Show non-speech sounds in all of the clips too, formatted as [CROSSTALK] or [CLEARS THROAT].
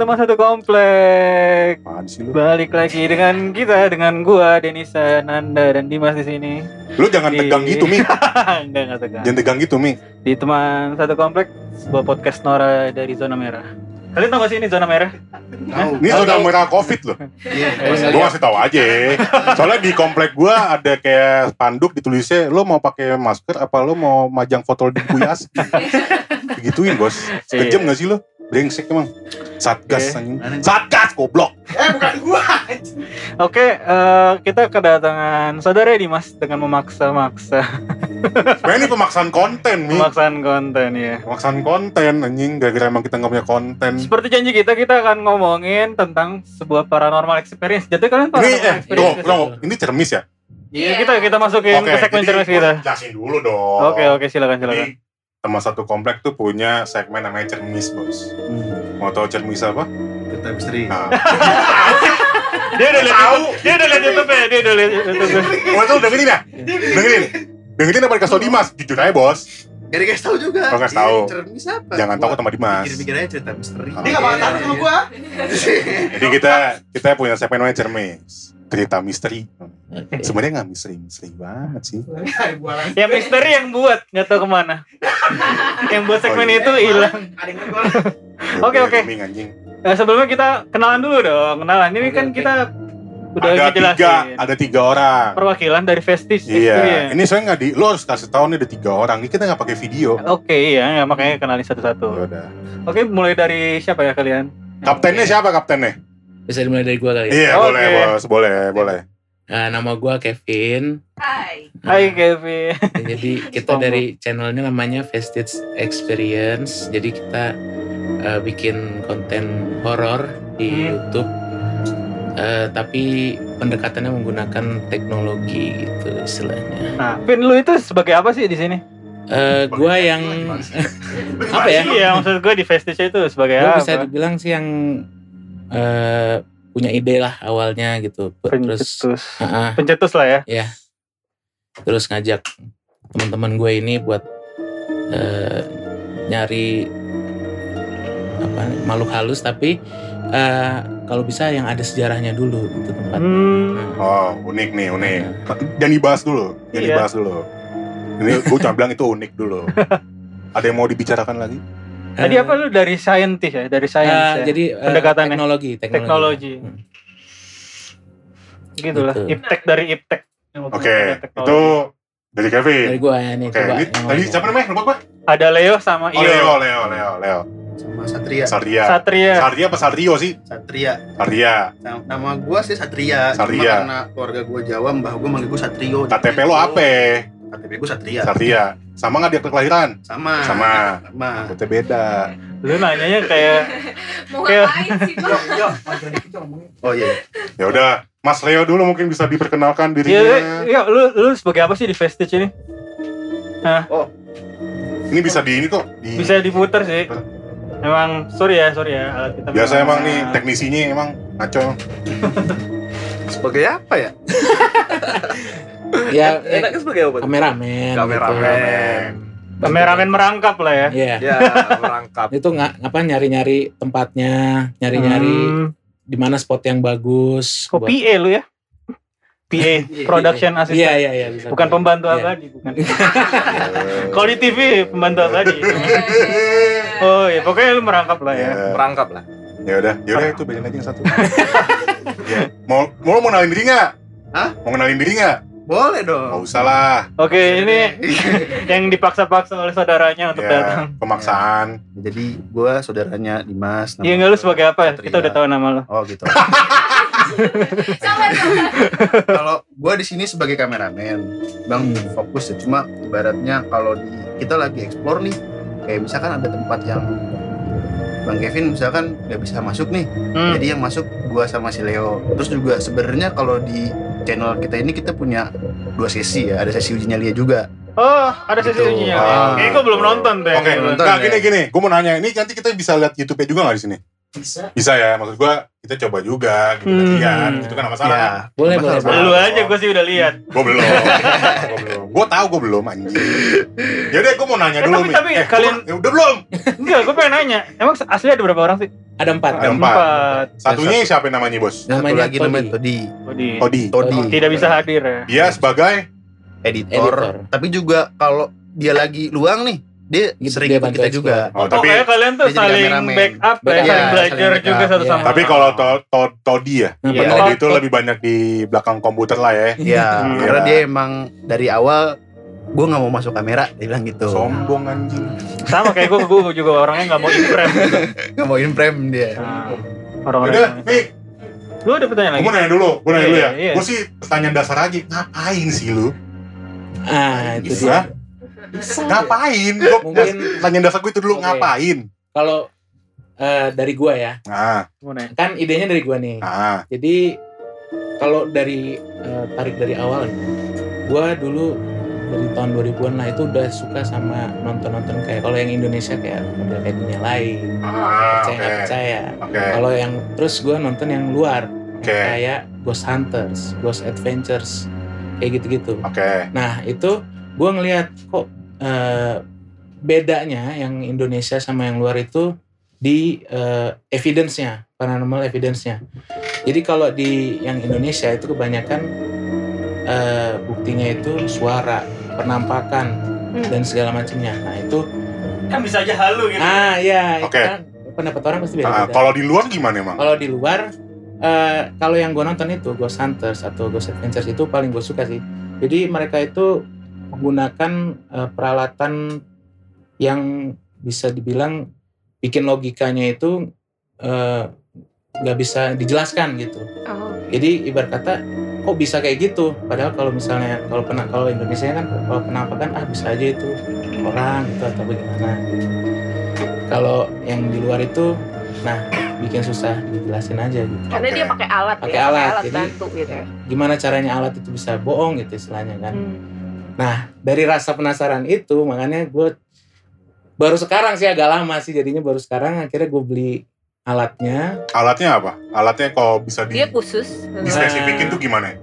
teman satu komplek. Apaan sih lu? Balik lagi dengan kita, dengan gua, Denisa, Nanda, dan Dimas di sini. Lu jangan Di- tegang gitu, Mi. [LAUGHS] Enggak, enggak tegang. Jangan tegang gitu, Mi. Di teman satu komplek, sebuah podcast Nora dari zona merah. Kalian tau gak sih ini zona merah? Ini zona merah Covid loh. Iya. Gua ngasih tahu aja. Soalnya di komplek gua ada kayak spanduk ditulisnya lo mau pakai masker apa lo mau majang foto di kuyas. Begituin, [LAUGHS] Bos. Kejam gak sih lo? Brengsek emang. Satgas Oke. anjing. Satgas goblok. Oke, eh, kita kedatangan saudara Dimas dengan memaksa-maksa Sebenarnya [LAUGHS] ini pemaksaan konten, Mi. pemaksaan konten ya. Pemaksaan konten anjing gara-gara emang kita nggak punya konten. Seperti janji kita, kita akan ngomongin tentang sebuah paranormal experience. Jadi kalian Ini paranormal eh experience? tunggu, tunggu. ini cermis ya? Iya, kita kita masukin ke segmen jadi cermis gua kita. Jelasin dulu dong. Oke, oke, silakan, silakan. Jadi teman satu komplek tuh punya segmen namanya cermis bos. Mau tahu cermis apa? Cerita misteri. Nah, [LAUGHS] Dia udah lihat Tahu. YouTube, dia udah lihat YouTube ya, dia udah lihat YouTube. mau tahu dengerin ya? Dengerin. Dengerin apa dikasih tau Dimas? Jujur aja bos. Gak dikasih tahu juga. Oh, kasih tahu. Iya, Cermis apa? Jangan tahu sama Dimas. Pikir-pikir aja cerita misteri. Dia Dia nggak gak bakal bakal sama gua. [LAUGHS] Jadi kita kita punya segmen namanya cermis. Cerita misteri. Sebenarnya nggak misteri misteri banget sih. Yang misteri yang buat, nggak tahu ke mana. yang buat segmen Oh, iya. itu hilang. Oke, Udah, oke. Nah, sebelumnya kita kenalan dulu dong, kenalan. Ini kan kita udah Ada ngejelasin tiga, ada tiga orang. perwakilan dari Festis Iya, Experience. ini saya nggak di, lo harus kasih tahu nih ada tiga orang. Ini kita nggak pakai video. Oke, iya, ya, makanya kenalin satu-satu. Ya udah. Oke, mulai dari siapa ya kalian? Kaptennya siapa kaptennya? Bisa dimulai dari gua kali ya. Iya Oke. boleh bos, boleh boleh. Nah, nama gua Kevin. Hai. Nah, Hai Kevin. [LAUGHS] Jadi kita dari channelnya namanya Vestige Experience. Jadi kita eh, bikin konten horor di Hmm. YouTube. Eh, tapi pendekatannya menggunakan teknologi gitu istilahnya. Nah, Vin lu itu sebagai apa sih di sini? Eh, gua yang [LAUGHS] apa ya? Iya, maksud gue di Festis itu sebagai Gua apa? bisa dibilang sih yang eh, punya ide lah awalnya gitu. Terus Pencetus. Ah, ah. Pencetus lah ya. terus ngajak teman-teman gue ini buat eh, nyari apa makhluk halus tapi eh, kalau bisa yang ada sejarahnya dulu gitu tempat. Hmm. Oh unik nih unik. Jangan dibahas dulu, jangan Iya. dibahas dulu. Ini gue cuma bilang itu unik dulu. [LAUGHS] Ada yang mau dibicarakan lagi? Tadi apa lu dari scientist ya? Dari Eh, science ya? jadi eh, Pendekatannya. teknologi, teknologi. Teknologi. Hmm. gitu lah. Gitu. Iptek dari Iptek. Yang Oke, teknologi. itu dari Kevin. Dari gua ya nih Oke, coba. ini yang tadi siapa namanya? Lupa gue. ada Leo sama Oh Iyo. Leo, Leo, Leo, Leo. Sama Satria. Satria. Satria. Satria apa Satrio sih? Satria. Satria. Nama- Nama gua sih Satria. Cuma Satria. karena keluarga gua Jawa, mbah gua manggil gua Satrio. KTP lo apa? KTP gua Satria. Satria. Sama nggak dia kelahiran? Sama. Sama. Sama. Berarti beda. Lu nanyanya kayak [LAUGHS] Mau Kayak- ngapain sih, Bang? Oh iya. Ya udah, Mas Leo dulu mungkin bisa diperkenalkan Iya, dirinya. iya, lu lu sebagai apa sih di Vestige ini? Ini bisa di ini kok. Di... Bisa diputar sih. Emang sorry ya, sorry ya alat kita. Biasa memang- emang nih teknisinya emang ngaco. Sebagai apa ya? [LAUGHS] Ya, eh, Enaknya sebagai apa? kameramen. Kameramen. kameramen merangkap lah ya. Gitu. Iya. Ya, merangkap. [LAUGHS] Itu nggak apa nyari-nyari tempatnya, nyari-nyari Hmm, di mana spot yang bagus. kok buat- PA lu ya? PA, production Iya assistant. iya iya bisa. Bukan pembantu Iya. abadi, bukan. [LAUGHS] Kalau di TV pembantu abadi. [LAUGHS] Oh iya, pokoknya lu merangkap lah ya. Ya, Merangkap lah. ya udah, ya udah itu bedain aja yang satu. ya. Mau mau mau kenalin diri nggak? Hah? Mau kenalin diri nggak? Boleh Nggak dong. usah lah. Oke, ini [LAUGHS] yang dipaksa-paksa oleh saudaranya untuk datang. Ya, pemaksaan. Jadi gua saudaranya Dimas. Iya, enggak lu sebagai apa ya? Satria. Kita udah tahu nama lu. Oh gitu. [LAUGHS] Kalau gua di sini sebagai kameramen, bang fokus ya. Cuma ibaratnya kalau di kita lagi explore nih, kayak misalkan ada tempat yang bang Kevin misalkan nggak bisa masuk nih, Hmm. jadi yang masuk gua sama si Leo. Terus juga sebenarnya kalau di channel kita ini kita punya dua sesi ya, ada sesi uji nyali juga. Oh, ada sesi Gitu. ujinya. Ah. Kayaknya gue belum nonton deh. Oke, nonton nah ya. gini gini, gue mau nanya, ini nanti kita bisa lihat YouTube juga nggak di sini? Bisa. Bisa ya, maksud gue kita coba juga, kita Hmm. lihat, itu kan masalah. Ya, Boleh, masalah. boleh, Lu aja gue sih udah lihat. Gue belum, gue belum. Gue tahu gue belum anjing. Yaudah, gue mau nanya Eh, dulu. tapi- tapi eh, kalian- gua- eh, udah belum? Enggak, gue pengen nanya. Emang asli ada berapa orang sih? Ada empat. Ada empat. Satunya Satu. siapa namanya bos? Satu Namanya lagi Todi. namanya Todi. Todi. Todi. Todi. Tidak bisa hadir ya. Dia sebagai Editor. Editor. Tapi juga kalau dia lagi luang nih, dia Gitu, sering dia ikut kita explore. juga. Oh, Oh, tapi kayak kalian tuh dia saling kameramen. backup ya, saling Iya, belajar saling juga satu iya. sama tapi kalau to, to, Todi ya, Iya. Todi itu lebih banyak di belakang komputer lah ya. Iya, Hmm. karena Iya. dia emang dari awal gue nggak mau masuk kamera, dia bilang gitu. Sombong anjing. sama kayak gue, gue juga orangnya nggak mau impress. gitu. [LAUGHS] Gak mau in frame dia. Nah, Udah, orang-orang. Mik, Lu ada pertanyaan gue lagi? mau nanya dulu, gue nanya Iya, dulu ya. iya. Gue sih pertanyaan dasar aja, ngapain sih lu? Ah, itu Bisa. Ngapain? Gue Mungkin pertanyaan dasar gue itu dulu Oke. ngapain? kalau eh, dari gua ya, Nah, nanya. kan idenya dari gua nih. nah, Jadi kalau dari eh, tarik dari awal, gua dulu dari tahun 2000-an lah itu udah suka sama nonton-nonton kayak kalau yang Indonesia kayak model kayak dunia lain, ah, percaya nggak oke, percaya. oke, Kalau yang terus gua nonton yang luar oke, kayak Ghost Hunters, Ghost Adventures, kayak gitu-gitu. oke. Nah itu gue ngelihat kok eh, bedanya yang Indonesia sama yang luar itu di eh, evidence-nya, paranormal evidence-nya. Jadi kalau di yang Indonesia itu kebanyakan eh, buktinya itu suara, penampakan Hmm. dan segala macamnya. Nah itu, Kan bisa aja halu gitu. ah ya, itu Oke. kan pendapat orang pasti Nah, beda-beda. kalau di luar gimana emang? Kalau di luar, eh, kalau yang gue nonton itu Ghost Hunters atau Ghost Adventures itu paling gue suka sih. Jadi mereka itu menggunakan eh, peralatan yang bisa dibilang bikin logikanya itu eh, nggak bisa dijelaskan gitu. Oh. Jadi ibarat kata kok bisa kayak gitu? Padahal kalau misalnya kalau pernah kalau Indonesia kan kalau penampakan ah bisa aja itu orang gitu atau bagaimana. Kalau yang di luar itu, nah bikin susah dijelasin aja gitu. Karena dia pakai alat Pakai ya, alat, alat jadi- bantu gitu ya. Gimana caranya alat itu bisa bohong gitu istilahnya kan? Hmm. Nah dari rasa penasaran itu makanya gue baru sekarang sih agak lama sih jadinya baru sekarang akhirnya gue beli alatnya. Alatnya apa? Alatnya kalau bisa di, Dia khusus. dispesifikin tuh gimana?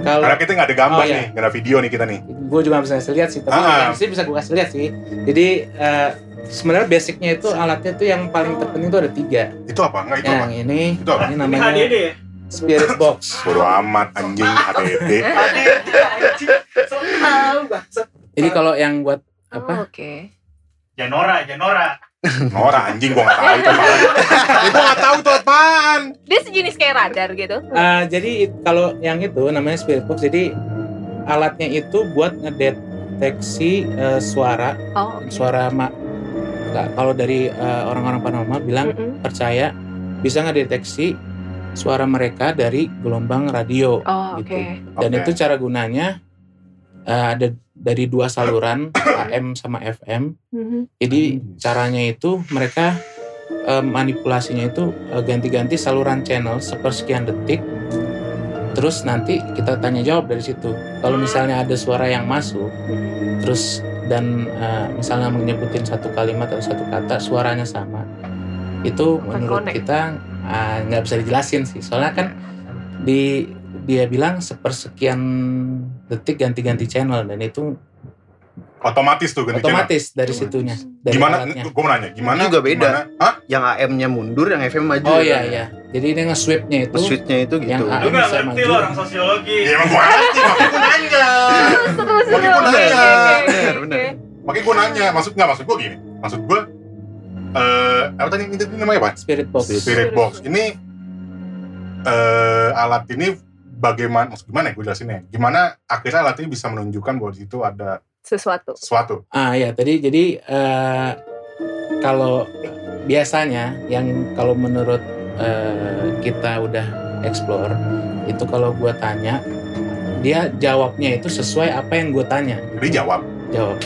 Kalau Karena kita nggak ada gambar Oh, iya. nih, nggak ada video nih kita nih. gue juga bisa ngasih lihat sih tapi Ah. sih bisa gue kasih lihat sih jadi eh, sebenarnya basicnya itu alatnya itu yang paling terpenting itu ada tiga Itu apa? Enggak itu apa? yang ini Itu apa? ini Ini namanya HDD ya? Spirit box Bodo amat anjing HDD. [LAUGHS] jadi kalau yang buat Oh, apa Oke. Janora, Janora. Nora anjing gua nggak tahu itu apaan. [LAUGHS] Gua nggak tahu itu apaan. Dia sejenis kayak radar gitu. Eh, jadi it- kalau yang itu namanya spirit box jadi alatnya itu buat ngedeteksi eh, suara Oh, oke. suara ma nggak, kalau dari eh, orang-orang paranormal bilang Mm-mm. percaya bisa ngedeteksi suara mereka dari gelombang radio Oh, gitu. Dan Oke. itu cara gunanya eh, ada dari dua saluran [COUGHS] AM sama FM. Mhm. Jadi Hmm. caranya itu mereka eh, manipulasinya itu eh, ganti-ganti saluran channel sepersekian detik. Terus nanti kita tanya jawab dari situ. Kalau misalnya ada suara yang masuk, terus dan eh, misalnya menyebutin satu kalimat atau satu kata suaranya sama, itu menurut kita eh, nggak bisa dijelasin sih. Soalnya kan di dia bilang sepersekian detik ganti-ganti channel dan itu Otomatis tuh ganti channel. otomatis dari situnya. Dari Gimana? Gua mau nanya, gimana? Juga beda. Gimana? Hah? Yang AM-nya mundur, yang FM maju. Oh iya iya. Jadi dia nge-sweepnya itu Switch-nya itu gitu. Yang Lu AM nggak bisa ngerti lo orang sosiologi. Ya emang gua ngerti, [LAUGHS] makanya gua nanya. Seru, seru. Makanya gua Oke, nanya. Makanya gua nanya, maksud nggak maksud gua gini. Maksud gua eh apa tadi itu namanya apa? spirit box. Spirit box. Ini eh alat ini bagaimana maksud gimana ya gue jelasinnya? Gimana akhirnya alat ini bisa menunjukkan bahwa di situ ada Sesuatu. sesuatu? Ah ya tadi jadi eh, kalau biasanya yang kalau menurut eh, kita udah explore itu kalau gua tanya dia jawabnya itu sesuai apa yang gue tanya Dia jawab. jawab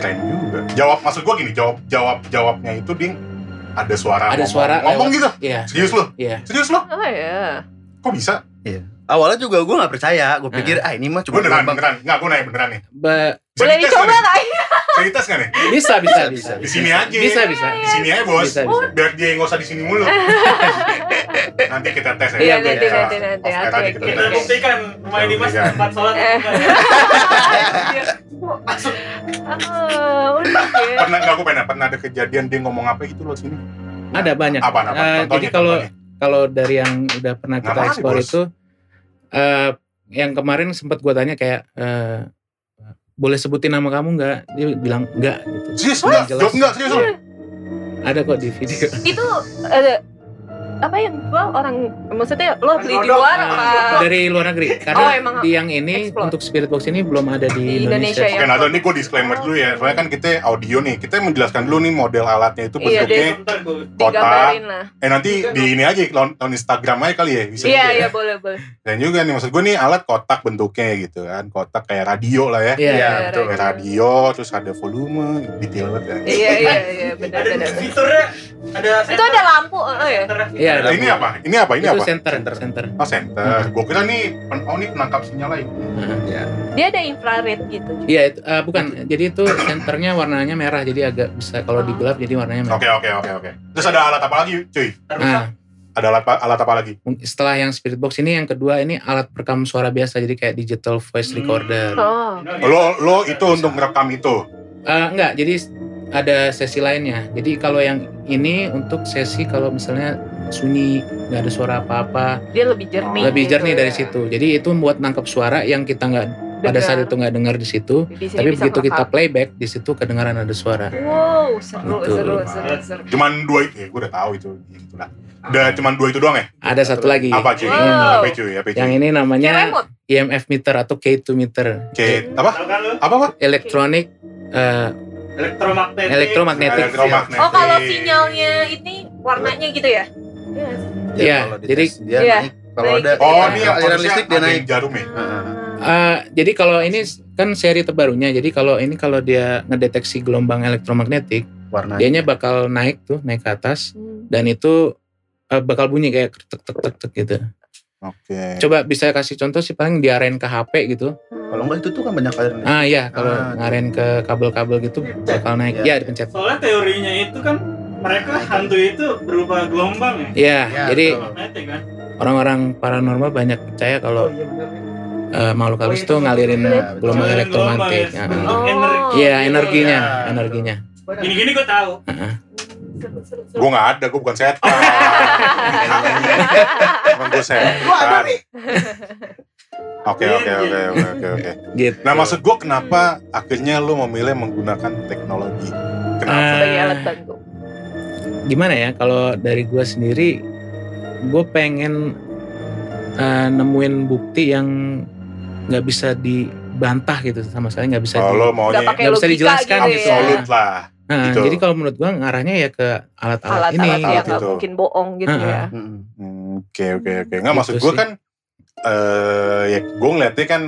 Keren juga. Jawab maksud gua gini, jawab jawab jawabnya itu ding ada suara Ada ngomong, suara ngomong lewat- gitu. iya Serius lo? iya Serius lo? Oh ya. Kok bisa? awalnya juga gue nggak percaya gue pikir ah ini mah cuma Beneran, beneran. Enggak, gue nanya beneran nih. Ba- Bisa Boleh dicoba nggak nih? nggak? Bisa dites nggak nih? bisa, bisa, Bisa, bisa. Di sini aja. Bisa, bisa. Di sini aja, Bos. Bisa, bisa. Biar dia nggak usah di sini mulu. [LAUGHS] nanti kita tes ya. Iya, nanti, iya. nanti, nanti. Kita buktikan rumah ini mas tempat sholat [LAUGHS] Ah, udah. [LAUGHS] Pernah nggak gue pernah pernah ada kejadian dia ngomong apa gitu loh sini? Ada banyak. Apa apa? Contohnya, jadi kalau kalau dari yang udah pernah kita Nggak eksplor apa-apa, Bos. itu eh yang kemarin sempat gua tanya kayak eh, boleh sebutin nama kamu nggak? Dia bilang enggak gitu. Oh, enggak? jelas. Enggak serius? lu? Ada kok di video. Itu ada apa yang jual orang maksudnya lo beli di luar apa dari luar negeri. Oh, Karena emang di yang ini explore. untuk Spirit Box ini belum ada di, Di Indonesia Indonesia. ya. Oke, nah ini gue disclaimer dulu ya. Soalnya kan kita audio nih. Kita menjelaskan dulu nih model alatnya itu Iya, bentuknya Bentar gue. kotak. Eh nanti di ini aja, lawan lawan Instagram aja kali ya. Bisa iya ya. iya boleh boleh Dan juga nih, maksud gue nih alat kotak bentuknya gitu kan. Kotak kayak radio lah ya. Iya. Iya, betul. Kayak radio, terus ada volume, detail banget ya. iya iya iya benar Ada benar fiturnya ada itu ada lampu oh ya Iya, Nah, ini apa? Ini apa? Ini itu apa? center, Center. center. Oh, center. Gue kira nih, pen- oh ini penangkap sinyal lain. ya dia ada infrared gitu Iya, itu, eh, bukan. Jadi itu senternya warnanya merah, jadi agak bisa kalau di gelap jadi warnanya merah. Oke, oke, oke, oke. Terus ada alat apa lagi, cuy? Nah, Ada alat, apa- alat apa lagi? setelah yang Spirit Box ini yang kedua ini alat perekam suara biasa, jadi kayak digital voice recorder. oh Lo, lo itu untuk ngerekam itu. Eh, enggak, jadi ada sesi lainnya. Jadi kalau yang ini untuk sesi kalau misalnya sunyi, nggak ada suara apa-apa, dia lebih jernih lebih gitu jernih ya. dari situ. Jadi itu buat nangkep suara yang kita nggak pada saat itu nggak dengar di situ. Di Tapi begitu kita playback di situ kedengaran ada suara. wow seru Gitu. seru seru seru Cuman dua itu, ya gue udah tahu itu. Gitu lah. Udah cuman dua itu doang ya? Ada satu lagi. Apa cuy? Wow. Apa cuy? Apa cuy? Yang ini namanya EMF meter atau K2 meter. Kayak apa? Kan? Apa apa? Electronic eh. Elektromagnetik. Elektromagnetik. oh kalau sinyalnya ini warnanya gitu ya Iya. Kalau dites jadi- dia Iya. naik kalau ada gitu Oh, ya. ini yang aliran listrik dia ada naik jarum ya? Heeh. Eh, jadi kalau ini kan seri terbarunya. Jadi kalau ini kalau dia ngedeteksi gelombang elektromagnetik, warnanya dianya bakal naik tuh, naik ke atas Hmm. dan itu eh, bakal bunyi kayak tek tek tek tek gitu. Oke. Coba bisa kasih contoh sih paling diarahin ke HP gitu. kalau enggak itu tuh kan banyak aliran Ah iya, kalau Ah, ngarahin ke kabel-kabel gitu bakal naik. Iya. Ya, dipencet. Soalnya teorinya itu kan mereka hantu itu berupa gelombang ya. Iya, Ya, jadi kan. orang-orang paranormal banyak percaya kalau eh, makhluk halus tuh ngalirin Iya, gelombang Ngalirin elektromagnetik. gelombang ya. Ah. Bentuk Oh. energi. Iya, energinya, Iya, energinya. Gini-gini gue tahu. Seru, seru. Gue gak ada, gue bukan setan. [LAUGHS] Emang gue setan. Oke, oke, oke, oke, oke, oke. Gitu. Nah, maksud gue kenapa akhirnya lu memilih menggunakan teknologi? Kenapa? Ah. sebagai alat bantu gimana ya kalau dari gue sendiri gue pengen eh, nemuin bukti yang nggak bisa dibantah gitu sama sekali nggak bisa Oh, di- maunya pakai nggak bisa logika dijelaskan gitu gitu. ya absolut lah. Nah, gitu. jadi kalau menurut gue ngarahnya ya ke alat-alat ini alat-alat yang gitu. nggak gitu. mungkin bohong gitu Heeh. ya Mm-mm. Hmm, Oke, oke, oke. Nggak, Gitu maksud gue sih. kan, eh ya gue ngeliatnya kan,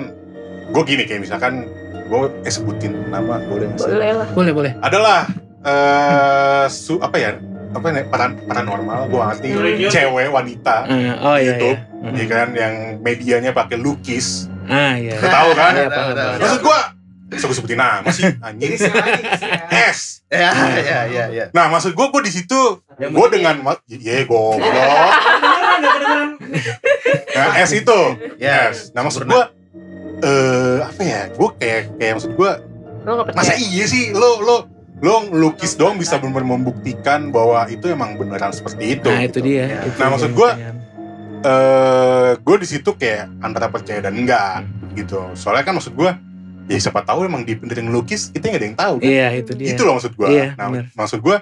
gue gini kayak misalkan, gue eh sebutin nama, boleh boleh lah boleh boleh Adalah, eh su, apa ya, apa ya, paran, paranormal, gue ngerti, cewek, wanita, Eh, oh iya YouTube, iya. ya kan, yang medianya pakai lukis, ah iya Lu tahu kan? Iya, paham, paham. Maksud gue, gue sebutin nama sih, [LAUGHS] anjing. S. ya ya ya ya Nah, maksud gue, gue di situ, gue dengan, ma- iya, goblok. [LAUGHS] Beneran. Nah, S itu, ya S. Nah, maksud gue, eh apa ya? Gue kayak, kayak maksud gue, masa iya sih, lo, lo, lo lukis dong bisa benar membuktikan bahwa itu emang beneran seperti itu. nah itu gitu. dia Ya. itu Nah, yang maksud gua, pertanyaan. eh gue di situ kayak antara percaya dan enggak gitu. Soalnya kan maksud gue, ya siapa tahu emang di beneran lukis kita nggak ada yang tahu. Kan? iya itu dia Itu loh maksud gue. Iya, nah, bener. maksud gue,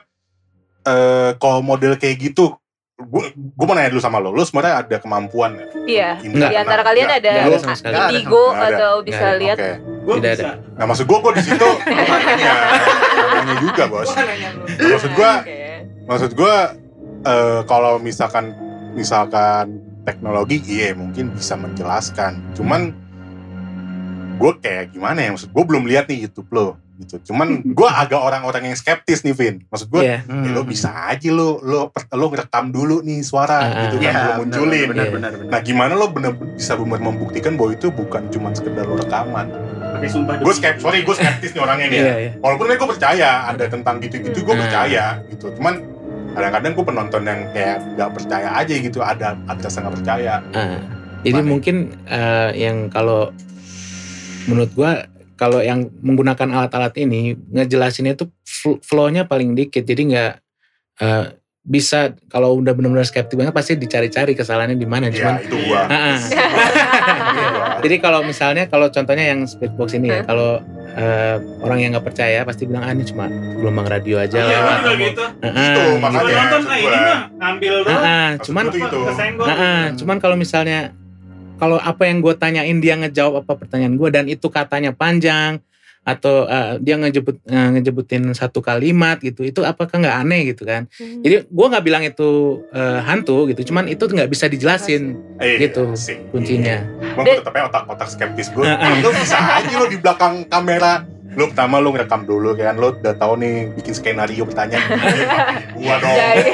eh kalau model kayak gitu, gue gue mau nanya dulu sama lo, lo sebenarnya ada kemampuan iya di antara Nah, kalian ada ada indigo atau bisa lihat. Gue Tidak bisa. Nah maksud gue, gue di situ [LAUGHS] nanya, nanya juga bos. Gua. Nah, maksud gue, Oke. maksud gue, eh kalau misalkan, misalkan teknologi, iya mungkin bisa menjelaskan. Cuman gue kayak gimana ya, maksud gue belum lihat nih YouTube lo. gitu. Cuman [LAUGHS] gue agak orang-orang yang skeptis nih Vin. Maksud gue, Iya. Hmm. ya lo bisa aja lo lo lo ngerekam dulu nih suara Ah, gitu Iya, kan lo benar, munculin. benar, Iya. benar, benar. Nah gimana lo bener bisa bener membuktikan bahwa itu bukan cuma sekedar lo rekaman? Pakai sumpah. Gue skeptis, sorry gue skeptis nih orangnya nih. ya. Iya, iya. Walaupun gue percaya ada tentang gitu-gitu gue Hmm. percaya gitu. Cuman kadang-kadang gue penonton yang kayak nggak percaya aja gitu. Ada ada rasa nggak percaya. Ah, jadi mungkin eh, yang kalau menurut gua kalau yang menggunakan alat-alat ini ngejelasinnya tuh fl- flow-nya paling dikit. Jadi nggak eh, bisa kalau udah benar-benar skeptik banget pasti dicari-cari kesalahannya di mana. Cuman Ya itu gue. Ah, ah. Jadi kalau misalnya kalau contohnya yang speedbox ini ya, kalau eh, orang yang nggak percaya pasti bilang ah ini cuma gelombang radio aja Iya, lewat. gua juga gitu. Ah, ah, Gitu, gitu. makanya. Gua nonton, nah gua. ini mah ngambil Ah, doang. ah, Maksud cuman gua gitu. Kesenggol. Ah, ah, cuman kalau misalnya kalau apa yang gue tanyain dia ngejawab apa pertanyaan gue dan itu katanya panjang atau eh, dia ngejebut eh, ngejebutin satu kalimat gitu itu apakah nggak aneh gitu kan Hmm. jadi gue nggak bilang itu eh, hantu gitu cuman itu nggak bisa dijelasin Eh, gitu sih. kuncinya Gue Dan- tetap aja otak-otak skeptis gue. Lo bisa aja lo di belakang kamera. Lo pertama lo ngerekam dulu kan. Lo udah tahu nih bikin skenario pertanyaan. Gua dong. Jadi,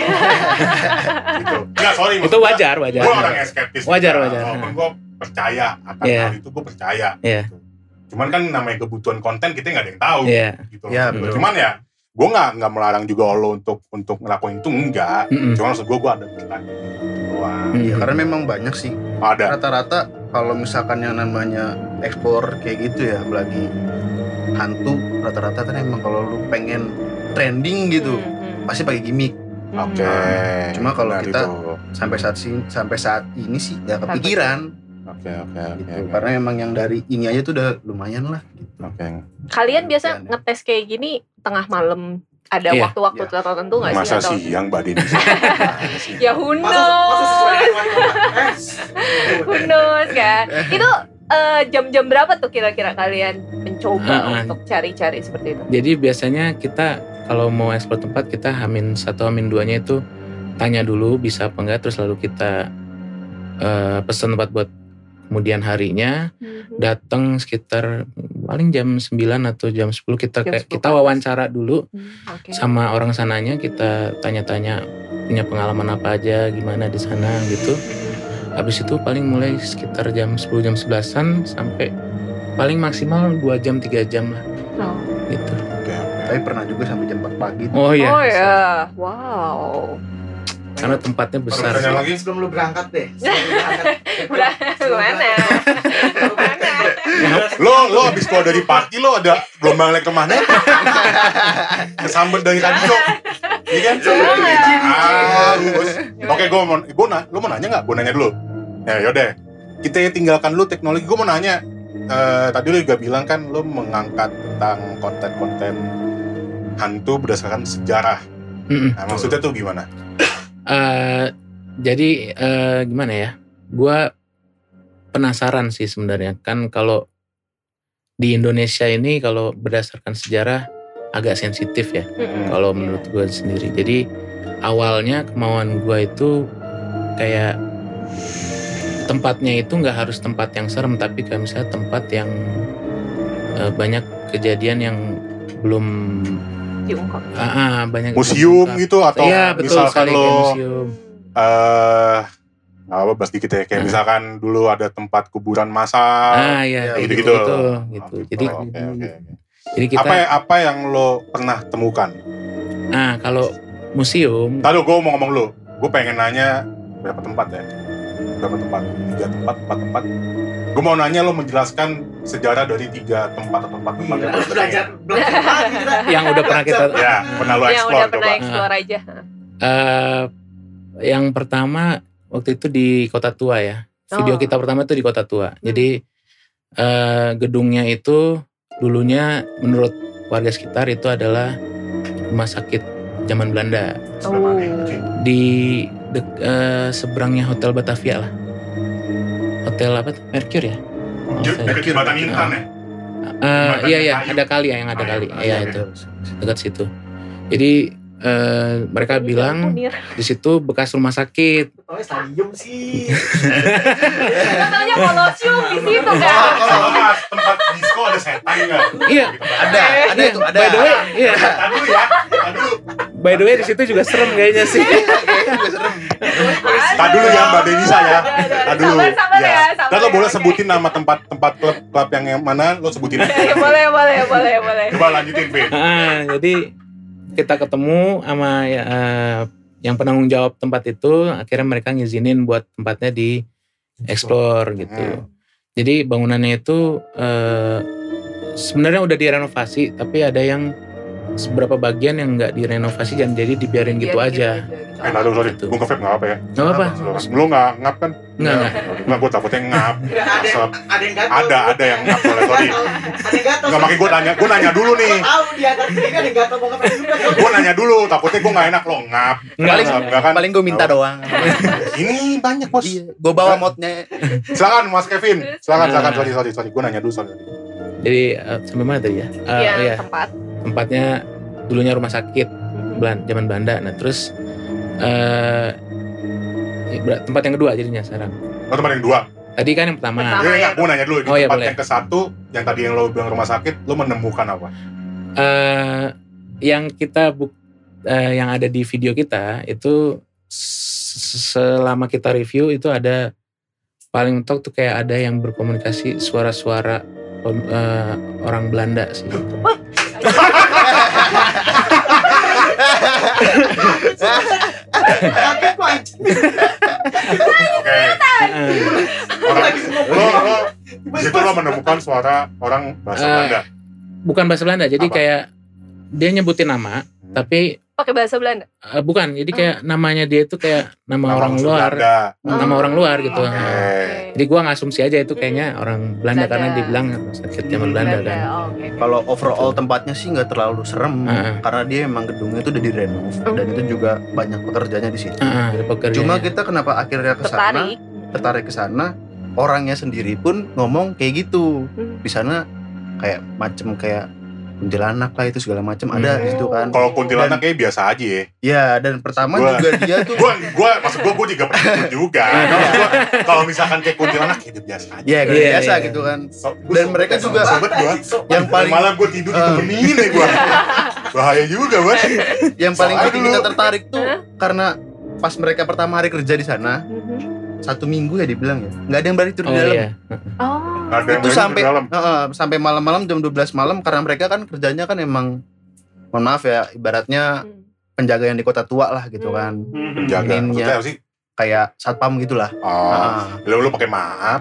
gitu. Enggak sorry. itu wajar wajar Gue orang yang skeptis. Wajar, juga. wajar. Walaupun gue percaya akan Iya. hal itu gue percaya. Iya. Gitu. Cuman kan namanya kebutuhan konten kita nggak ada yang tahu. Iya. Gitu. Ya, Hmm. betul. Cuman ya gue nggak nggak melarang juga lo untuk untuk ngelakuin itu enggak. Mm-mm. Cuman maksud gue gue ada pertanyaan doang. Hmm. Iya, karena memang banyak sih. Ada. Rata-rata kalau misalkan yang namanya explore kayak gitu ya, apalagi hantu, rata-rata kan emang kalau lu pengen trending gitu, Hmm, pasti pakai gimmick. hmm. Oke. Cuma kalau kita- itu. Sampai saat sini, sampai saat ini sih ya kepikiran Oke oke oke. gitu. oke. Karena emang yang dari ini aja tuh udah lumayan lah. Oke. Kalian biasa Iya. ngetes kayak gini tengah malam ada Iya. waktu-waktu Iya. tertentu nggak sih? Masa atau- siang Mbak Deni? [LAUGHS] [LAUGHS] Ya who knows? Eh, [LAUGHS] Who knows kan? Itu eh, jam-jam berapa tuh kira-kira kalian mencoba Ah, ah. untuk cari-cari seperti itu? Jadi biasanya kita kalau mau ekspor tempat kita hamin satu hamin duanya itu tanya dulu bisa apa enggak terus lalu kita eh, pesan tempat buat kemudian harinya Mhm. datang sekitar paling jam 9 atau jam 10 kita Jam kayak 10 kita wawancara dulu Hmm, Oke. sama orang sananya kita tanya-tanya punya pengalaman apa aja gimana di sana gitu. Habis itu paling mulai sekitar jam 10 jam 11-an sampai paling maksimal 2 jam 3 jam lah Oh. gitu. Tapi pernah juga sampai jam 4 pagi. tuh. Oh iya. Oh ya, wow. Karena tempatnya besar. Sih. lagi? sebelum lu berangkat deh. Sebelum lu berangkat. Udah ke mana? Ke mana? Lo lo abis keluar dari party lo ada gelombang elektromagnet? Kesambet dari radio. Iya kan? Ah, bagus. Oke, gue mau, gue na, lo mau nanya nggak? Gue nanya dulu. Ya yaudah. Kita tinggalkan dulu teknologi. Gue mau nanya. eh, tadi lo juga bilang kan lo mengangkat tentang konten-konten hantu berdasarkan sejarah. Mm-mm. Nah, maksudnya tuh gimana? Eh, jadi eh, gimana ya? Gua penasaran sih sebenarnya kan kalau di Indonesia ini kalau berdasarkan sejarah agak sensitif ya Mm-mm. kalau menurut gue sendiri. Jadi awalnya kemauan gue itu kayak tempatnya itu nggak harus tempat yang serem tapi kayak misalnya tempat yang eh, banyak kejadian yang belum Diungkap. ah, ah, banyak Museum gitu atau Iya betul misalkan lo museum. eh nggak apa bahas dikit ya kayak Hmm. misalkan dulu ada tempat kuburan massal Ah iya ya, gitu, gitu, Oh, gitu. gitu. Jadi oke oke. jadi kita apa apa yang lo pernah temukan nah kalau museum Lalu gue mau ngomong lu, gue pengen nanya berapa tempat ya? Berapa tempat? Tiga tempat, empat tempat. Gue mau nanya lo menjelaskan sejarah dari tiga tempat atau empat tempat yang lo Belajar, belajar [LAUGHS] datengin. lagi kita. yang udah pernah kita [LAUGHS] Ya, pernah lo Yang explore udah pernah coba. explore aja. eh yang pertama waktu itu di Kota Tua ya. Video Oh. kita pertama itu di Kota Tua. Jadi eh gedungnya itu dulunya menurut warga sekitar itu adalah rumah sakit zaman Belanda Oh. di dek- eh, seberangnya Hotel Batavia lah. Hotel apa? tuh? Mercure ya? Oh, Dekat jembatan Intan ya? Eh, iya iya kayu. ada kali ya yang ada Ah, kali. iya, Iya oke, itu dekat situ. Jadi eh, mereka bilang di situ bekas rumah sakit. [LAUGHS] Oh, stadium sih. Katanya kolosium di situ kan. Kalau mas tempat disco ada setan nggak? Iya, Ada, ada itu, ada. by the way, iya. By the way di situ juga serem kayaknya sih. Kayaknya juga serem. Tadi dulu ya Mbak Denisa ya. Tadi dulu. Sabar, sabar ya, Dan lo ya, boleh sebutin nama tempat-tempat klub klub yang mana lo sebutin. [LAUGHS] Ya, boleh, boleh, boleh, boleh. Coba lanjutin, Vin. Ah, jadi kita ketemu sama ya, eh, yang penanggung jawab tempat itu, akhirnya mereka ngizinin buat tempatnya di explore gitu. Hmm. Jadi bangunannya itu eh, sebenarnya udah direnovasi, tapi ada yang beberapa bagian yang nggak direnovasi dan jadi dibiarin gitu Biar aja. Eh, aduh, sorry. Gitu. Gue ke vape nggak apa ya? Nggak apa-apa. Lo nggak ngap kan? Nggak, nggak. Nggak, gue takutnya ngap. Ada ada yang gatel. Ada, ada yang ngap soalnya, sorry. Ada yang gatel. Nggak, makanya gue nanya, gue nanya dulu nih. Tahu di atas ini kan ada yang gatel mau ngapain juga. Gue nanya dulu, takutnya gue nggak enak lo ngap. Nggak, Paling, Nggak, kan? paling gue minta doang. Ini banyak bos. Iya, gue bawa modnya. Silakan Mas Kevin. Silakan, silakan. Nah. Sorry, sorry, sorry. Gue nanya dulu soalnya. Jadi eh, sampai mana tadi ya? Eh, Iya, oh ya, tempat. Tempatnya dulunya rumah sakit Belan, zaman Belanda. Nah terus eh ya, ber- tempat yang kedua jadinya sekarang. Lo tempat yang dua. Tadi kan yang pertama. Pertama. Iya, ya. gue nanya dulu. Di Oh, iya, tempat boleh. yang ke satu, yang tadi yang lo bilang rumah sakit, lo menemukan apa? eh yang kita buk eh, yang ada di video kita itu selama kita review itu ada paling mentok tuh kayak ada yang berkomunikasi suara-suara eh, orang Belanda sih. Kaget gua anjing. Oke. Orang, lo, menemukan suara orang bahasa Eh, Belanda. bukan bahasa Belanda, jadi Apa? kayak dia nyebutin nama, Hmm. tapi Pakai bahasa Belanda. eh, bukan, jadi kayak namanya dia itu kayak nama, orang unsur luar, Belanda. nama orang luar gitu. Oke. Jadi gua ngasumsi aja itu kayaknya orang Belanda Belanda. karena dibilang sakit zaman Belanda kan. Oh, oke. Kalau overall tempatnya sih nggak terlalu serem Heeh. karena dia emang gedungnya itu udah direnov dan itu juga banyak pekerjanya di situ. Pekerjaannya. Cuma kita kenapa akhirnya ke sana? Tertarik. Tertarik ke sana, orangnya sendiri pun ngomong kayak gitu. Hmm. Di sana kayak macem kayak kuntilanak lah itu segala macam ada Hmm. di situ kan. Kalau kuntilanak kayak biasa aja ya. Ya dan pertama Gua- juga dia tuh Gue, gue, maksud gue, gue juga pernah ikut [LAUGHS] juga. Kalau gua- Kalau misalkan kayak kuntilanak, udah biasa aja. ya kayak Iya, biasa iya. gitu kan. So- gua Dan mereka juga- sobat gue. Yang paling malam gue tidur Eh. ditemenin ya gue. Bahaya juga bos. yang paling bikin kita tertarik tuh karena pas mereka pertama hari kerja di sana. Satu minggu ya dibilang ya nggak ada yang berani turun Oh di dalam iya. Oh. Itu sampai. Heeh, sampai malam-malam jam 12 malam karena mereka kan kerjanya kan emang mohon maaf ya ibaratnya Hmm. penjaga yang di kota tua lah gitu Hmm. kan Jaga. Ininya. Maksudnya apa sih? Kayak satpam gitulah Oh, Heeh. lu lu pakai maaf.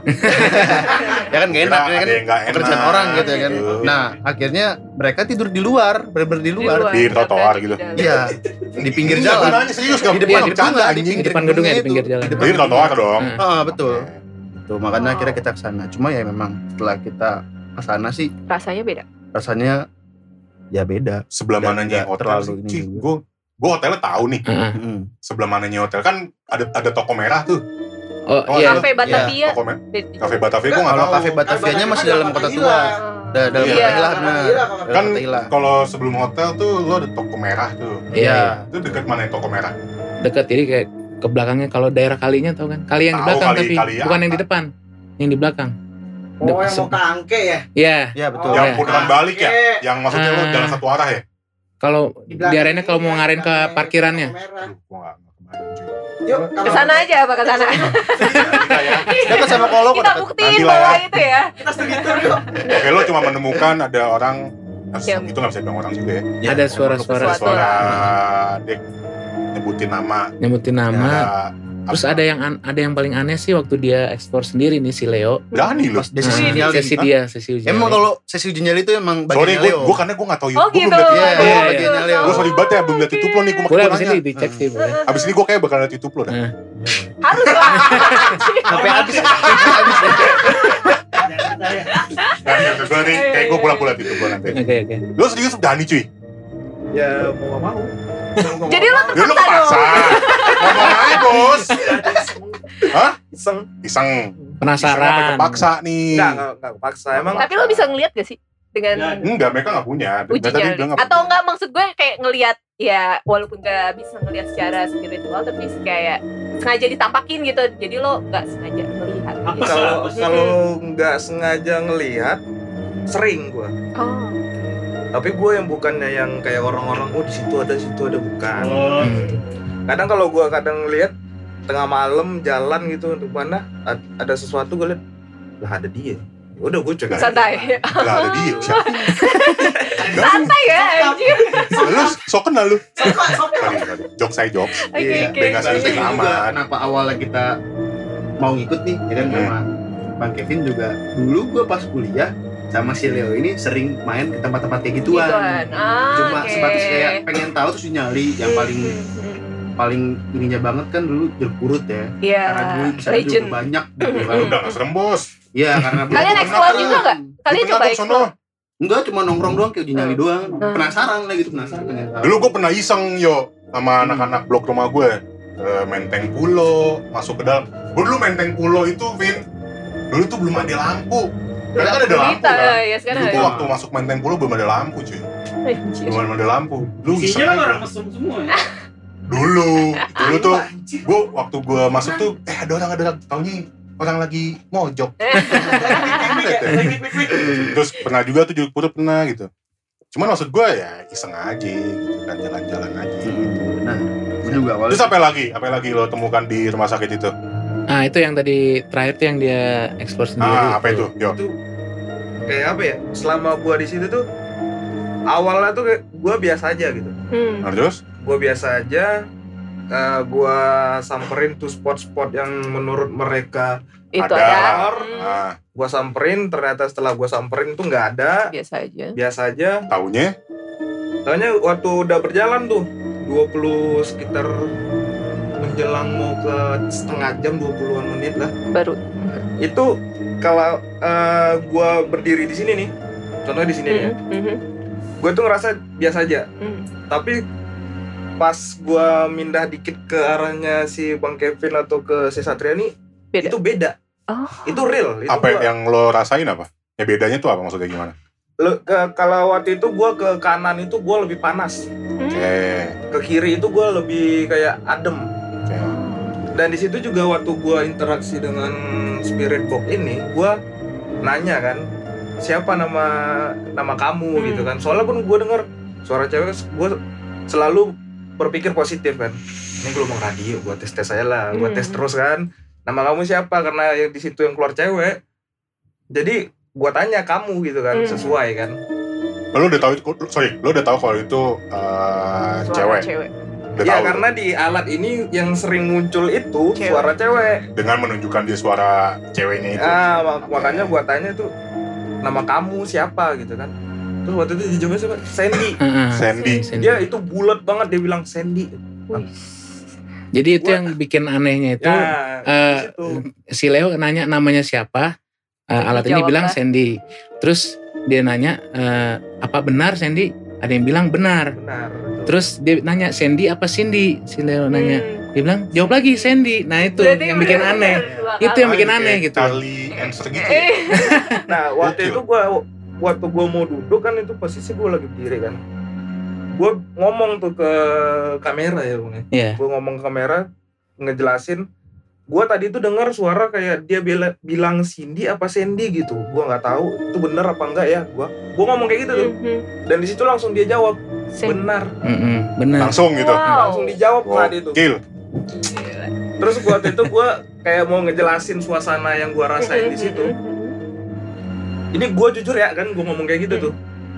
[LAUGHS] ya kan gak enak Kira ya kan nggak enak. pekerjaan orang gitu ya kan gitu. nah akhirnya mereka tidur di luar bener-bener di luar Di trotoar gitu. iya di pinggir Iya, jalan nanya serius gak di depan Iya, di bunga, di pinggir Depan gedungnya, di itu. pinggir jalan. Di depan trotoar dong. Heeh. Heeh, betul Oke. tuh makanya Oh. akhirnya kita ke sana cuma ya memang setelah kita ke sana sih Rasanya beda. rasanya ya beda Sebelah mananya hotel terlalu sih? Gue gue hotelnya tahu nih. Heeh. Mm. Sebelah mananya hotel kan ada ada toko merah tuh. Oh, Oh, iya. Cafe Batavia. Beda. Cafe Batavia gue nggak tahu. kafe Batavianya masih dalam kota tua Oh. Da- dalam Iya. kota hilang benar Kan kalau sebelum hotel tuh lo ada toko merah tuh. Iya, iya. Itu dekat mana yang toko merah? Dekat jadi kayak ke belakangnya kalau daerah kalinya tau kan? Kali yang di belakang kali- tapi kali bukan yang di depan. Yang di belakang. Oh yang mau ke Angke ya? Iya, ya betul yang iya. putaran balik ya? Yang maksudnya lo Ah. jalan satu arah ya? Kalau diarahinnya kalau mau ini, ngarahin ke parkirannya. Yuk, Ke sana aja apa ke sana? [LAUGHS] Kita ya. sama kolong Kita buktiin bahwa ya. itu ya. Kita studi yuk. Oke, lo cuma menemukan ada orang Yang- itu nggak bisa bilang orang juga ya. Ya, Ada suara-suara. Ada Suara. suara dia nyebutin nama. Nyebutin nama. Terus apa? ada yang an- ada yang paling aneh sih waktu dia ekspor sendiri nih si Leo. Dani lo. Pas dia sesi Nah, nyali. sesi dia, sesi uji. Emang kalau sesi uji nyali itu emang Sorry, bagiannya gue Leo. gue karena gue nggak tahu Oh Gua gitu. belum liat Iya, YouTube. iya, Oh, bagiannya gitu. Leo. Gue sorry banget ya belum liat YouTube lo nih. Gue boleh abis nanya. ini dicek sih. Abis ini gue kayak bakal liat YouTube lo dah. Nah, Harus lah. [LAUGHS] sampai habis habis Nah, gue nih kayak gue pulang pulang YouTube gue nanti. Oke oke. Lo serius Dani cuy? Ya mau gak mau. Jadi lo Ya lo terpaksa dong. Ngomong aja bos. Hah? Iseng. Iseng. Penasaran. Paksa nih. Enggak, enggak, paksa. Emang Tapi lo bisa ngeliat gak sih dengan Enggak, mereka nggak punya. uji Mereka tadi bilang nggak Atau enggak maksud gue kayak ngeliat ya walaupun gak bisa ngelihat secara spiritual tapi kayak sengaja ditampakin gitu jadi lo nggak sengaja melihat Apa gitu. Kalau kalau nggak sengaja ngelihat sering gua. oh Tapi gue yang bukannya yang kayak orang-orang oh di situ ada, di situ ada bukan. Oh, Hmm. Kadang kalau gua kadang lihat tengah malam jalan gitu untuk mana ad- ada sesuatu gue lihat lah ada dia. Ya Udah gue cek santai Gak ada dia. [LAUGHS] Siapa? santai ya anjir Lu sok kenal lu. Jok saya jok. Iya, oke dengan juga aman. kenapa awalnya kita mau ngikut nih ya kan Hmm. sama Bang Kevin juga dulu gue pas kuliah sama si Leo ini sering main ke tempat-tempat kayak gituan. Gituan. Ah, Cuma oke. sebatas kayak pengen tahu terus nyali yang Hmm, paling hmm, hmm. Paling ininya banget kan dulu jerpurut ya. Iya, Karena dulu di sana juga banyak gitu kan. Lu udah gak serem bos. Iya, karena Kalian explore juga nggak? Kalian coba explore. Enggak, cuma nongkrong doang kayak uji nyali Hmm. doang. Hmm. Penasaran lah gitu, penasaran pengen tahu. Dulu gue pernah iseng yo sama anak-anak blok rumah gue. Eh, menteng pulo, masuk ke dalam. Gue dulu menteng pulo itu, Vin. Dulu tuh belum ada lampu. Karena kan ada lampu kan. ya sekarang Dulu tuh waktu masuk menteng pulo belum ada lampu cuy. Anjir. Belum ada lampu. Lu Isinya orang mesum semua ya. [LAUGHS] Dulu, [LAUGHS] dulu tuh gue waktu gue masuk tuh eh ada orang ada orang taunya orang lagi mojok. [LAUGHS] Terus pernah juga tuh juga pura pernah gitu. Cuman maksud gue ya iseng aja gitu kan jalan-jalan aja gitu. Nah, gue juga awalnya Terus apa lagi? Apa lagi lo temukan di rumah sakit itu? Ah itu yang tadi terakhir tuh yang dia explore sendiri. Ah, apa itu? Yo. Itu kayak apa ya? Selama gua di situ tuh awalnya tuh kayak gua biasa aja gitu. Hmm. Nah, terus? Gua biasa aja eh, gua samperin tuh spot-spot yang menurut mereka Itu Ada. ada. Hmm, Ah, gua samperin ternyata setelah gua samperin tuh nggak ada Biasa aja. biasa aja taunya Soalnya waktu udah berjalan tuh 20 sekitar menjelang mau ke setengah jam 20-an menit lah. Baru. Itu kalau eh, gua berdiri di sini nih. Contohnya di sini ya. Hmm, hmm, Gue tuh ngerasa biasa aja. hmm. Tapi pas gua mindah dikit ke arahnya si Bang Kevin atau ke si Satria nih Beda. itu beda. Oh. Itu real. Itu apa gua- yang lo rasain apa? Ya bedanya tuh apa maksudnya gimana? le- ke- kalau waktu itu gua ke kanan itu gua lebih panas. Hmm. Eh, Ke kiri itu gua lebih kayak adem. oke. dan di situ juga waktu gua interaksi dengan spirit box ini gua nanya kan siapa nama nama kamu Hmm. gitu kan soalnya pun gua denger suara cewek gua selalu berpikir positif kan ini gua mau radio gua tes tes saya lah gua Hmm. tes terus kan nama kamu siapa karena yang di situ yang keluar cewek jadi gua tanya kamu gitu kan Hmm. sesuai kan Lo udah tahu sorry, lo udah tahu kalau itu eh, Suara cewek. cewek. Udah ya tahu karena di alat ini yang sering muncul itu Cewek. suara cewek dengan menunjukkan dia suara ceweknya itu. Ah, mak- makanya gua tanya tuh nama kamu siapa gitu kan. Terus waktu itu dijawabnya siapa? Sandy. Heeh. Sandy. Sandy. Dia itu bulat banget dia bilang Sandy. Wih. Jadi itu Gua- yang bikin anehnya itu Ya, eh, situ. si Leo nanya namanya siapa, Eh, alat ini bilang. Sandy. Terus dia nanya eh, apa benar Sandy? Ada yang bilang benar. benar. betul. Terus dia nanya Sandy apa Cindy? Si Leo nanya. Hmm. Dia bilang jawab lagi Sandy. Nah itu Berarti yang bikin aneh. Itu kali. yang bikin aneh gitu. Charlie answer gitu. Eh, [LAUGHS] Nah, waktu itu gua waktu gua mau duduk kan itu posisi gua lagi berdiri kan. Gua ngomong tuh ke kamera ya, Bang. ya. Iya. Gua ngomong ke kamera ngejelasin gua tadi tuh dengar suara kayak dia bila- bilang Cindy apa Sandy gitu. Gua nggak tahu itu bener apa enggak ya. Gua gua ngomong kayak gitu tuh. Mhm. Dan di situ langsung dia jawab, benar. Mm-mm, benar. Langsung gitu. Wow. Langsung dijawab Wow. saat itu. Gil. Terus buat itu gue kayak mau ngejelasin suasana yang gue rasain di situ. Ini gue jujur ya kan gue ngomong kayak gitu tuh.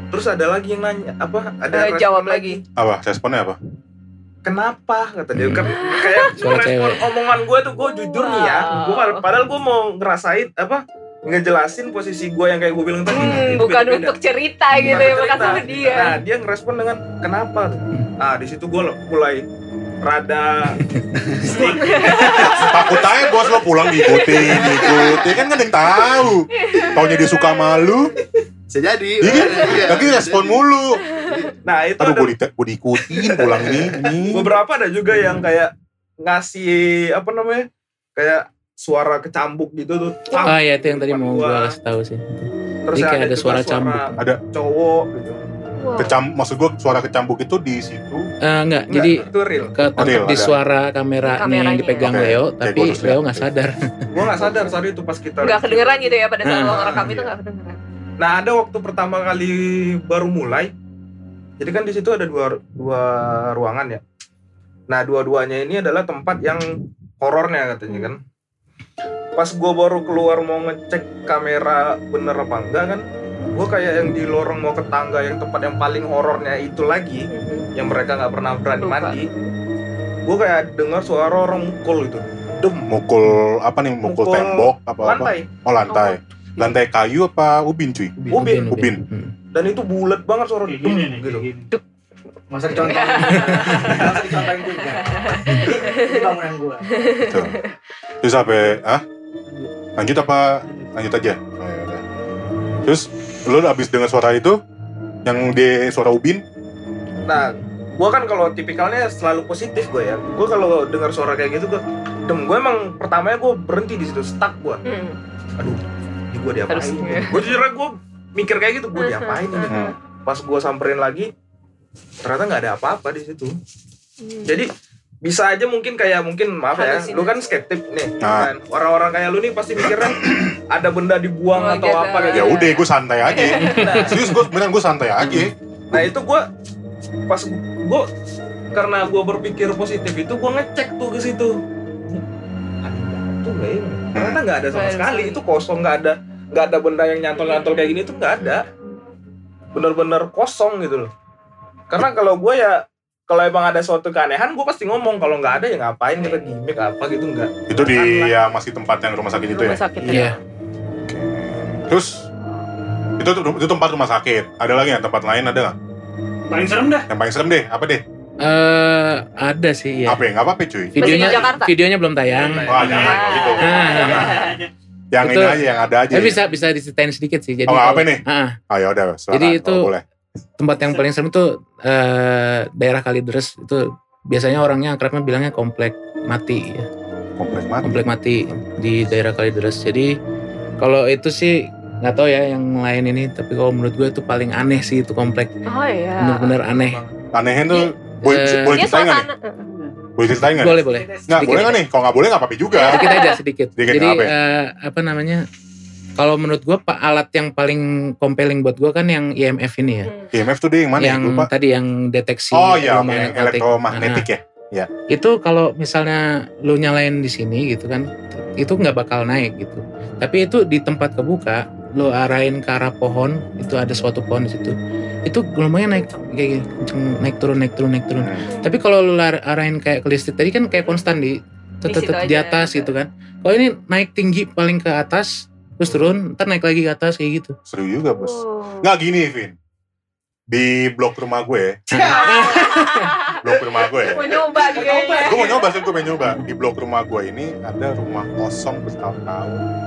Terus ada lagi yang nanya apa? Ada Eh, respon jawab lagi. Apa? Responnya apa? Kenapa kata dia Hmm. kan kayak [LAUGHS] respon omongan gue tuh gue jujur nih ya. Gua, padahal gue mau ngerasain apa? ngejelasin posisi gue yang kayak gue bilang tadi. Hmm, bukan beda-beda. untuk cerita gitu Bukan ya, bukan sama dia. Nah dia ngerespon dengan kenapa? Hmm. Ah di situ gue mulai rada Takut aja bos lo pulang diikutin, diikutin kan kan yang tahu. Taunya dia suka malu, bisa jadi. Iya kan? Iya. lagi respon mulu. Nah itu Aduh ada gue, di, gue diikutin pulang ini, ini. beberapa ada juga yang kayak ngasih apa namanya kayak suara kecambuk gitu tuh Oh ya itu yang tadi mau Gua- gue kasih tahu sih. terus Jadi kayak ada juga suara cambuk. Ada. cowok gitu Wow. Kecam, maksud gue suara kecambuk itu di situ. Eh, enggak, Enggak, jadi itu real. real, di ada. suara kamera nih yang dipegang Oke, Leo, tapi harus Leo lihat. nggak sadar. [LAUGHS] Gue nggak sadar saat itu pas kita. Nggak kedengeran gitu ya pada saat lo Nah, ngerekam itu iya. nggak kedengeran. Nah ada waktu pertama kali baru mulai, jadi kan di situ ada dua dua ruangan ya. Nah dua-duanya ini adalah tempat yang horornya katanya kan. Pas gue baru keluar mau ngecek kamera bener apa enggak kan, gue kayak yang di lorong mau ke tangga yang tempat yang paling horornya itu lagi, yang mereka nggak pernah berani Lupa. mandi. Gue kayak dengar suara orang mukul itu, dem Mukul apa nih? Mukul, Mukul tembok apa apa? lantai. Oh lantai. Lantai kayu apa ubin cuy? Ubin. Ubin. Hmm. Dan itu bulat banget suara dem gitu. Masa dicontohin. [LAUGHS] Masa dicontohin juga. Ini bangunan gua. Tuh. Terus sampai, ah? Lanjut apa? Lanjut aja. Oh, ya. Terus lu abis dengar suara itu, yang di suara ubin, Nah, gua kan kalau tipikalnya selalu positif gue ya. Gua kalau dengar suara kayak gitu gue dem gue emang pertamanya gue berhenti di situ stuck gue. Hmm. Aduh, ini gue diapain? Harus- Gue jujur aja gue mikir kayak gitu, gue diapain ini? Hmm. Pas gue samperin lagi, ternyata nggak ada apa-apa di situ. Hmm. Jadi bisa aja mungkin kayak mungkin maaf ya, Halusinasi. lu kan skeptik nih, Nah. kan? orang-orang kayak lu nih pasti mikirnya [CLEARS THROAT] ada benda dibuang Oh, atau gitu. apa kayak ya gitu. udah gue santai aja. [LAUGHS] Nah, Serius gue beneran gue santai aja. Nah itu gue pas gue karena gue berpikir positif itu gue ngecek tuh ke situ. Ada batu nggak ya? Ternyata nggak ada sama sekali. sekali. Itu kosong nggak ada nggak ada benda yang nyantol-nyantol kayak gini tuh nggak ada. Bener-bener kosong gitu loh. Karena kalau gue ya kalau emang ada suatu keanehan gue pasti ngomong kalau nggak ada ya ngapain kita gimmick apa gitu nggak. Itu di Bukan ya masih tempat yang rumah sakit itu ya. Rumah sakit ya. Iya. Terus itu itu tempat rumah sakit. Ada lagi nggak tempat lain ada nggak? Paling serem dah. Yang paling serem deh, apa deh? Eh, ada sih ya. Apa ya? Apa-apa cuy. Videonya videonya belum tayang. Wah jangan kalau gitu. Ah. Jangan. Yang Itu- ini aja, yang ada aja. Tapi bisa bisa diceritain sedikit sih. Jadi Oh, kalau- apa nih? Ah, Ah ya udah, silakan, Jadi itu- boleh. Tempat yang paling serem tuh eh, daerah Kalideres itu biasanya orangnya akrabnya bilangnya komplek mati ya. Komplek mati. komplek mati di daerah Kalideres. Jadi kalau itu sih nggak tahu ya yang lain ini, tapi kalau menurut gue itu paling aneh sih itu komplek, Oh iya. bener-bener aneh. Anehnya tuh boleh, Eh, boleh ceritain nggak nih? Boleh ceritain nggak? Boleh boleh, Nggak, boleh nggak nih? Kalau nggak boleh nggak apa-apa juga. sedikit aja sedikit. Sedikit, Jadi apa ya? eh, apa namanya? Kalau menurut gue pak alat yang paling compelling buat gue kan yang IMF ini ya, Hmm. IMF tuh dia yang mana ya? yang Lupa. tadi yang deteksi Oh iya, yang elektromagnetik. ya. Nah, itu kalau misalnya lu nyalain di sini gitu kan, itu nggak bakal naik gitu. Tapi itu di tempat kebuka, lu arahin ke arah pohon, itu ada suatu pohon di situ. Itu lumayan naik kayak gini, kenceng, naik turun naik turun naik turun. Hmm. Tapi kalau lu arahin kayak ke listrik tadi kan kayak konstan di Di di aja. atas gitu kan. Kalau ini naik tinggi paling ke atas, terus turun, ntar naik lagi ke atas kayak gitu. Seru juga bos. Oh. Nggak gini Vin. Di blok rumah gue, [LAUGHS] blok rumah gue ya. Mau nyoba. Gue mau nyoba sih, gue mau nyoba. Di blok rumah gue ini ada rumah kosong bertahun-tahun.